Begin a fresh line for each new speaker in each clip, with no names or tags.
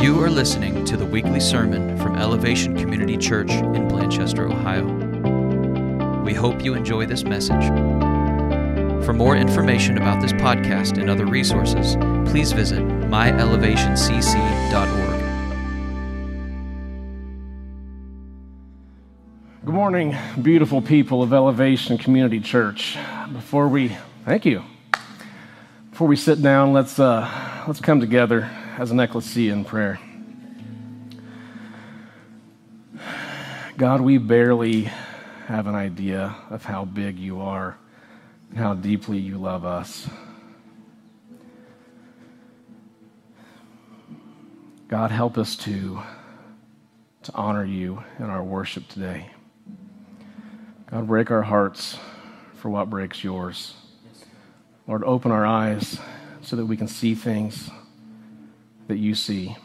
You are listening to the weekly sermon from Elevation Community Church in Blanchester, Ohio. We hope you enjoy this message. For more information about this podcast and other resources, please visit myelevationcc.org.
Good morning, beautiful people of Elevation Community Church. Before we, thank you. Before we sit down, let's uh, let's come together as an ecclesia in prayer. God, we barely have an idea of how big you are and how deeply you love us. God, help us to, to honor you in our worship today. God, break our hearts for what breaks yours. Lord, open our eyes so that we can see things that you see.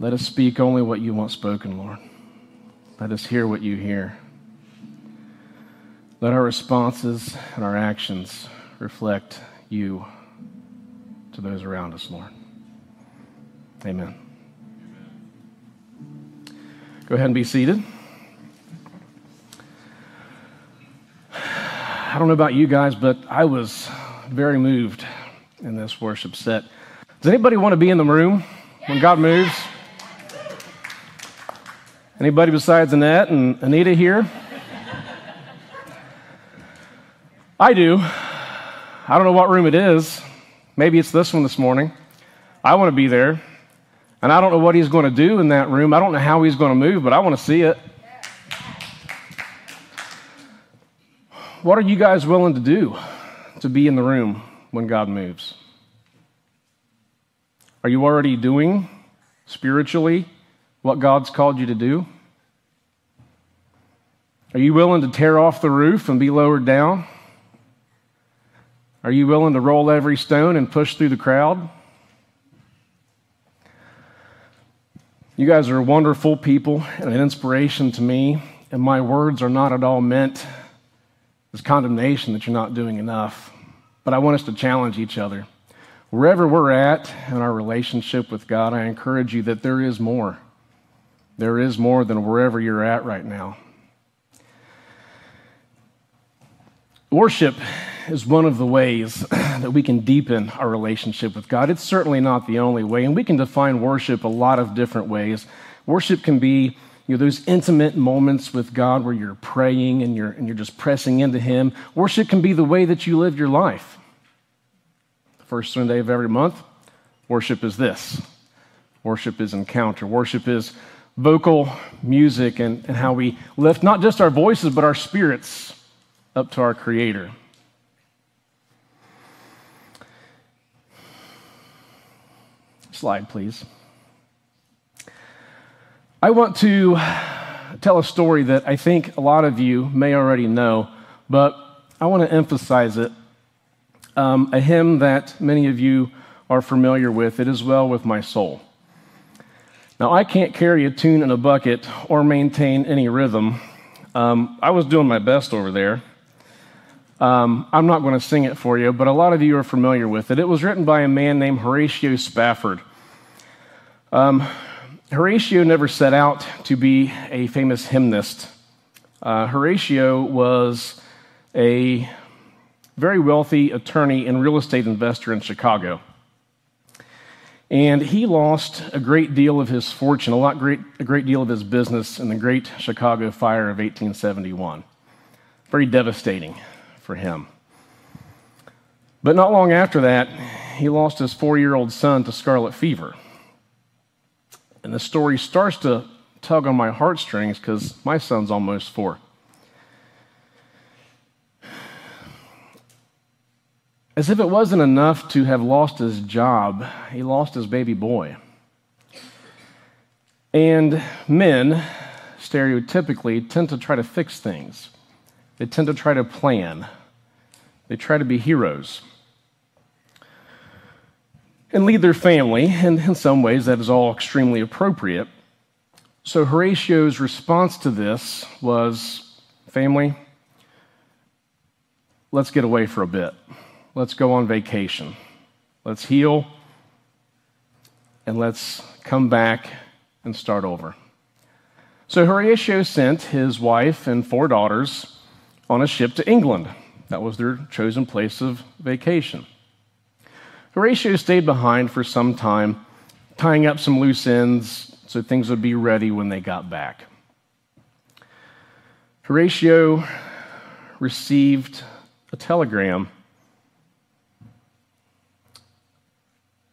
Let us speak only what you want spoken, Lord. Let us hear what you hear. Let our responses and our actions reflect you to those around us, Lord. Amen. Go ahead and be seated. I don't know about you guys, but I was very moved in this worship set. Does anybody want to be in the room when God moves? Anybody besides Annette and Anita here? I do. I don't know what room it is. Maybe it's this one this morning. I want to be there. And I don't know what he's going to do in that room. I don't know how he's going to move, but I want to see it. What are you guys willing to do to be in the room when God moves? Are you already doing spiritually what God's called you to do? Are you willing to tear off the roof and be lowered down? Are you willing to roll every stone and push through the crowd? You guys are wonderful people and an inspiration to me, and my words are not at all meant as condemnation that you're not doing enough. But I want us to challenge each other. Wherever we're at in our relationship with God, I encourage you that there is more. There is more than wherever you're at right now. Worship is one of the ways that we can deepen our relationship with God. It's certainly not the only way, and we can define worship a lot of different ways. Worship can be you know, those intimate moments with God where you're praying and you're, and you're just pressing into Him. Worship can be the way that you live your life. First Sunday of every month, worship is this worship is encounter. Worship is vocal music and, and how we lift not just our voices, but our spirits up to our Creator. Slide, please. I want to tell a story that I think a lot of you may already know, but I want to emphasize it. Um, a hymn that many of you are familiar with. It is well with my soul. Now, I can't carry a tune in a bucket or maintain any rhythm. Um, I was doing my best over there. Um, I'm not going to sing it for you, but a lot of you are familiar with it. It was written by a man named Horatio Spafford. Um, Horatio never set out to be a famous hymnist. Uh, Horatio was a very wealthy attorney and real estate investor in Chicago. And he lost a great deal of his fortune, a, lot great, a great deal of his business in the Great Chicago Fire of 1871. Very devastating for him. But not long after that, he lost his four year old son to scarlet fever. And the story starts to tug on my heartstrings because my son's almost four. As if it wasn't enough to have lost his job, he lost his baby boy. And men, stereotypically, tend to try to fix things. They tend to try to plan. They try to be heroes and lead their family, and in some ways that is all extremely appropriate. So Horatio's response to this was family, let's get away for a bit. Let's go on vacation. Let's heal and let's come back and start over. So Horatio sent his wife and four daughters on a ship to England. That was their chosen place of vacation. Horatio stayed behind for some time, tying up some loose ends so things would be ready when they got back. Horatio received a telegram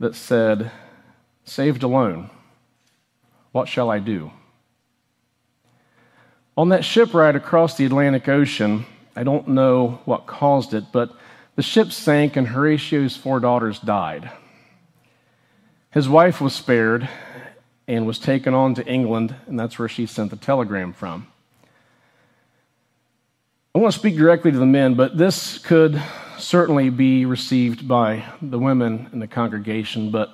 that said, Saved alone, what shall I do? On that ship ride across the Atlantic Ocean, I don't know what caused it, but the ship sank and Horatio's four daughters died. His wife was spared and was taken on to England, and that's where she sent the telegram from. I want to speak directly to the men, but this could certainly be received by the women in the congregation, but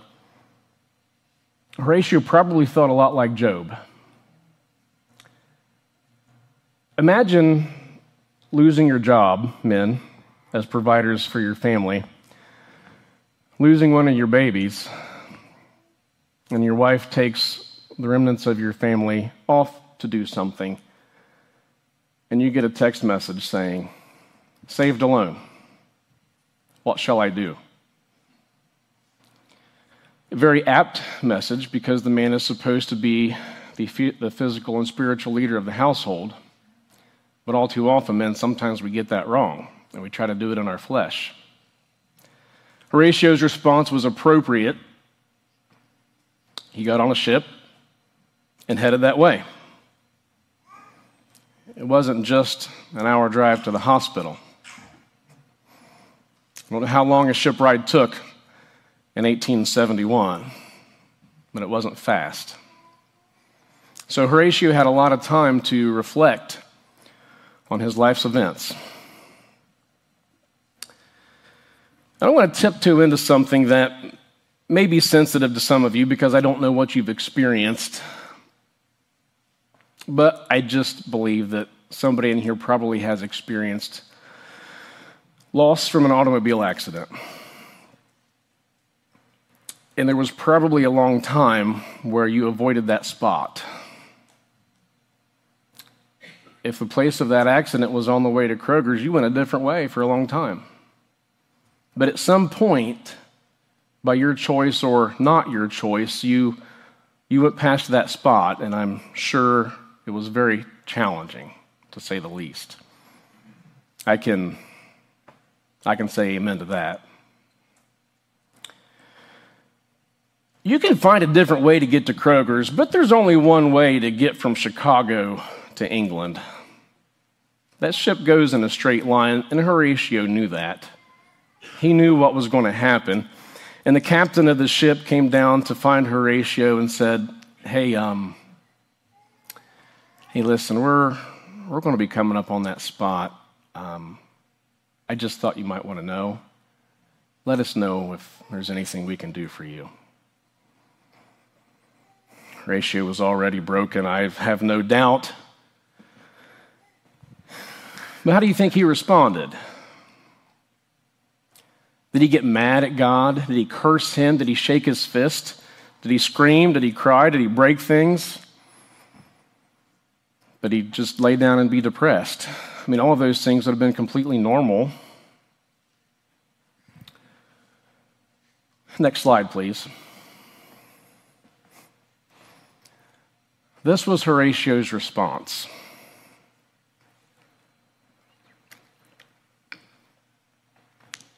Horatio probably thought a lot like Job. Imagine losing your job, men, as providers for your family, losing one of your babies, and your wife takes the remnants of your family off to do something, and you get a text message saying, Saved alone. What shall I do? A very apt message because the man is supposed to be the, the physical and spiritual leader of the household. But all too often, men, sometimes we get that wrong and we try to do it in our flesh. Horatio's response was appropriate. He got on a ship and headed that way. It wasn't just an hour drive to the hospital. Know how long a ship ride took in 1871, but it wasn't fast. So Horatio had a lot of time to reflect on his life's events. I don't want to tiptoe into something that may be sensitive to some of you because I don't know what you've experienced. But I just believe that somebody in here probably has experienced loss from an automobile accident. And there was probably a long time where you avoided that spot if the place of that accident was on the way to Kroger's, you went a different way for a long time. But at some point, by your choice or not your choice, you, you went past that spot, and I'm sure it was very challenging, to say the least. I can, I can say amen to that. You can find a different way to get to Kroger's, but there's only one way to get from Chicago to England. That ship goes in a straight line, and Horatio knew that. He knew what was going to happen. And the captain of the ship came down to find Horatio and said, Hey, um, hey, listen, we're, we're going to be coming up on that spot. Um, I just thought you might want to know. Let us know if there's anything we can do for you. Ratio was already broken, I have no doubt. But how do you think he responded? Did he get mad at God? Did he curse him? Did he shake his fist? Did he scream? Did he cry? Did he break things? But he just lay down and be depressed. I mean, all of those things would have been completely normal. Next slide, please. This was Horatio's response.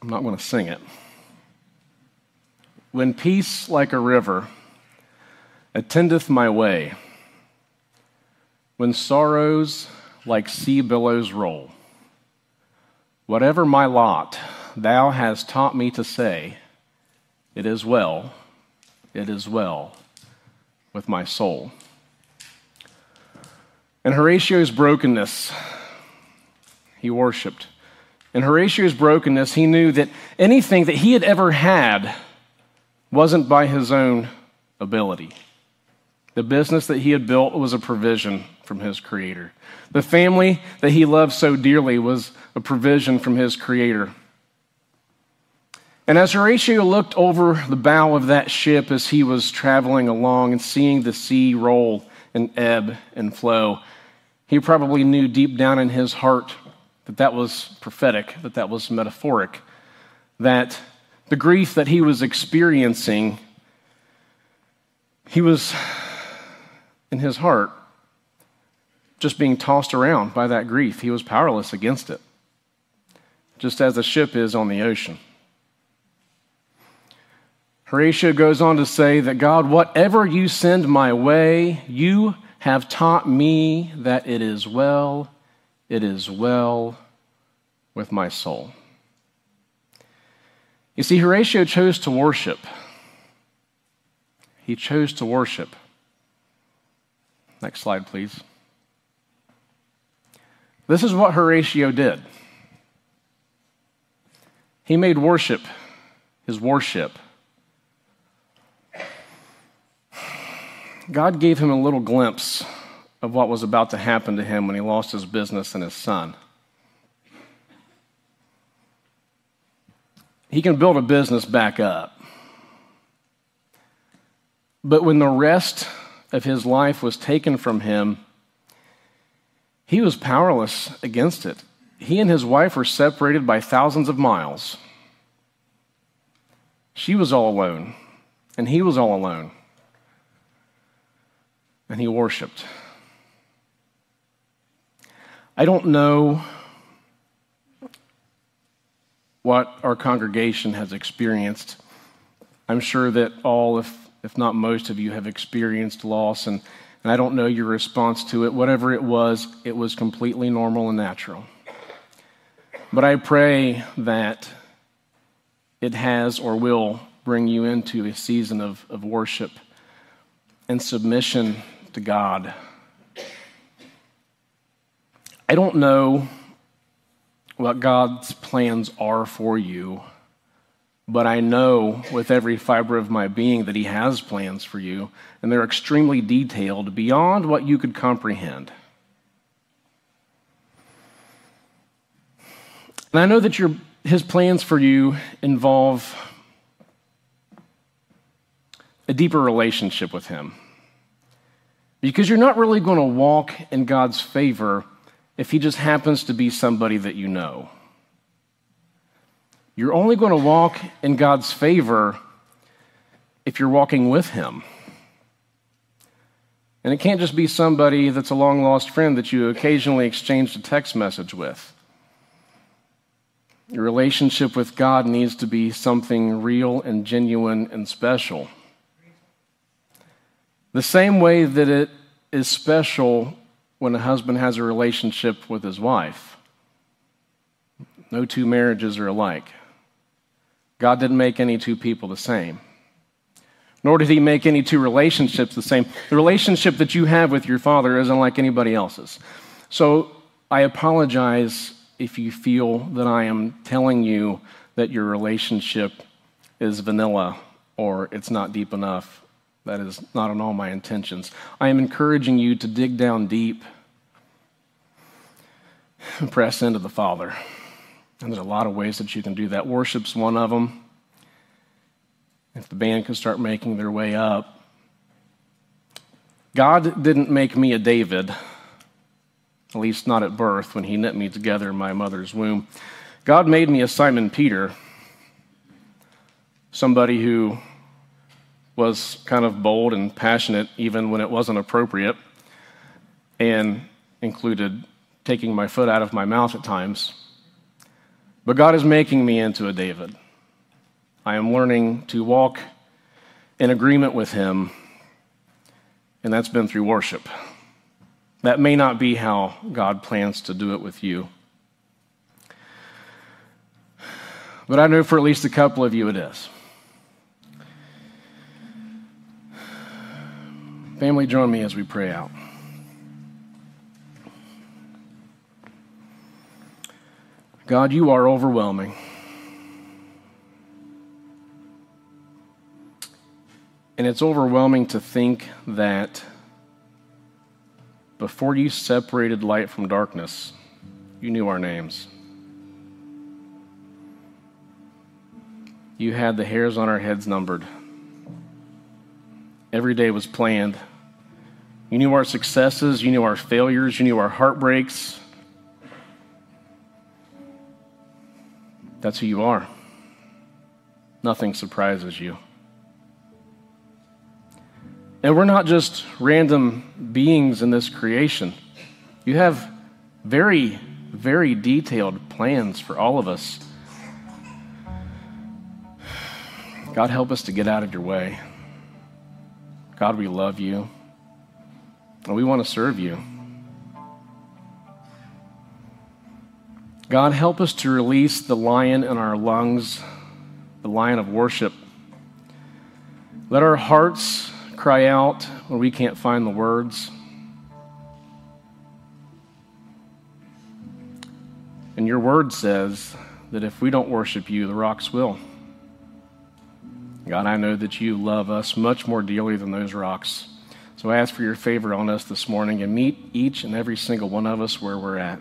I'm not going to sing it. When peace like a river attendeth my way, when sorrows like sea billows roll, whatever my lot, thou hast taught me to say, It is well, it is well with my soul. In Horatio's brokenness, he worshiped. In Horatio's brokenness, he knew that anything that he had ever had wasn't by his own ability. The business that he had built was a provision from his Creator. The family that he loved so dearly was a provision from his Creator. And as Horatio looked over the bow of that ship as he was traveling along and seeing the sea roll and ebb and flow, he probably knew deep down in his heart that that was prophetic, that that was metaphoric, that the grief that he was experiencing, he was in his heart just being tossed around by that grief. He was powerless against it, just as a ship is on the ocean. Horatio goes on to say that God, whatever you send my way, you have taught me that it is well, it is well with my soul. You see, Horatio chose to worship. He chose to worship. Next slide, please. This is what Horatio did. He made worship his worship. God gave him a little glimpse of what was about to happen to him when he lost his business and his son. He can build a business back up. But when the rest of his life was taken from him, he was powerless against it. He and his wife were separated by thousands of miles. She was all alone, and he was all alone and he worshiped. I don't know what our congregation has experienced. I'm sure that all, if, if not most of you, have experienced loss, and, and I don't know your response to it. Whatever it was, it was completely normal and natural. But I pray that it has or will bring you into a season of, of worship and submission to God. I don't know what God's plans are for you, but I know with every fiber of my being that He has plans for you, and they're extremely detailed beyond what you could comprehend. And I know that your, His plans for you involve a deeper relationship with Him. Because you're not really going to walk in God's favor if He just happens to be somebody that you know. You're only going to walk in God's favor if you're walking with Him. And it can't just be somebody that's a long lost friend that you occasionally exchanged a text message with. Your relationship with God needs to be something real and genuine and special. The same way that it is special when a husband has a relationship with his wife. No two marriages are alike. God didn't make any two people the same. Nor did he make any two relationships the same. The relationship that you have with your father isn't like anybody else's. So I apologize if you feel that I am telling you that your relationship is vanilla or it's not deep enough that is not in all my intentions. I am encouraging you to dig down deep and press into the Father. And there's a lot of ways that you can do that. Worship's one of them. If the band can start making their way up. God didn't make me a David, at least not at birth when he knit me together in my mother's womb. God made me a Simon Peter, somebody who was kind of bold and passionate even when it wasn't appropriate, and included taking my foot out of my mouth at times. But God is making me into a David. I am learning to walk in agreement with Him, and that's been through worship. That may not be how God plans to do it with you. But I know for at least a couple of you it is. Family, join me as we pray out. God, you are overwhelming. And it's overwhelming to think that before you separated light from darkness, you knew our names. you had the hairs on our heads numbered. Every day was planned. You knew our successes, you knew our failures, you knew our heartbreaks. That's who you are. Nothing surprises you. And we're not just random beings in this creation. You have very, very detailed plans for all of us. God, help us to get out of your way. God, we love you. And we want to serve you. God, help us to release the lion in our lungs, the lion of worship. Let our hearts cry out when we can't find the words. And your word says that if we don't worship you, the rocks will. God, I know that you love us much more dearly than those rocks. So I ask for your favor on us this morning and meet each and every single one of us where we're at.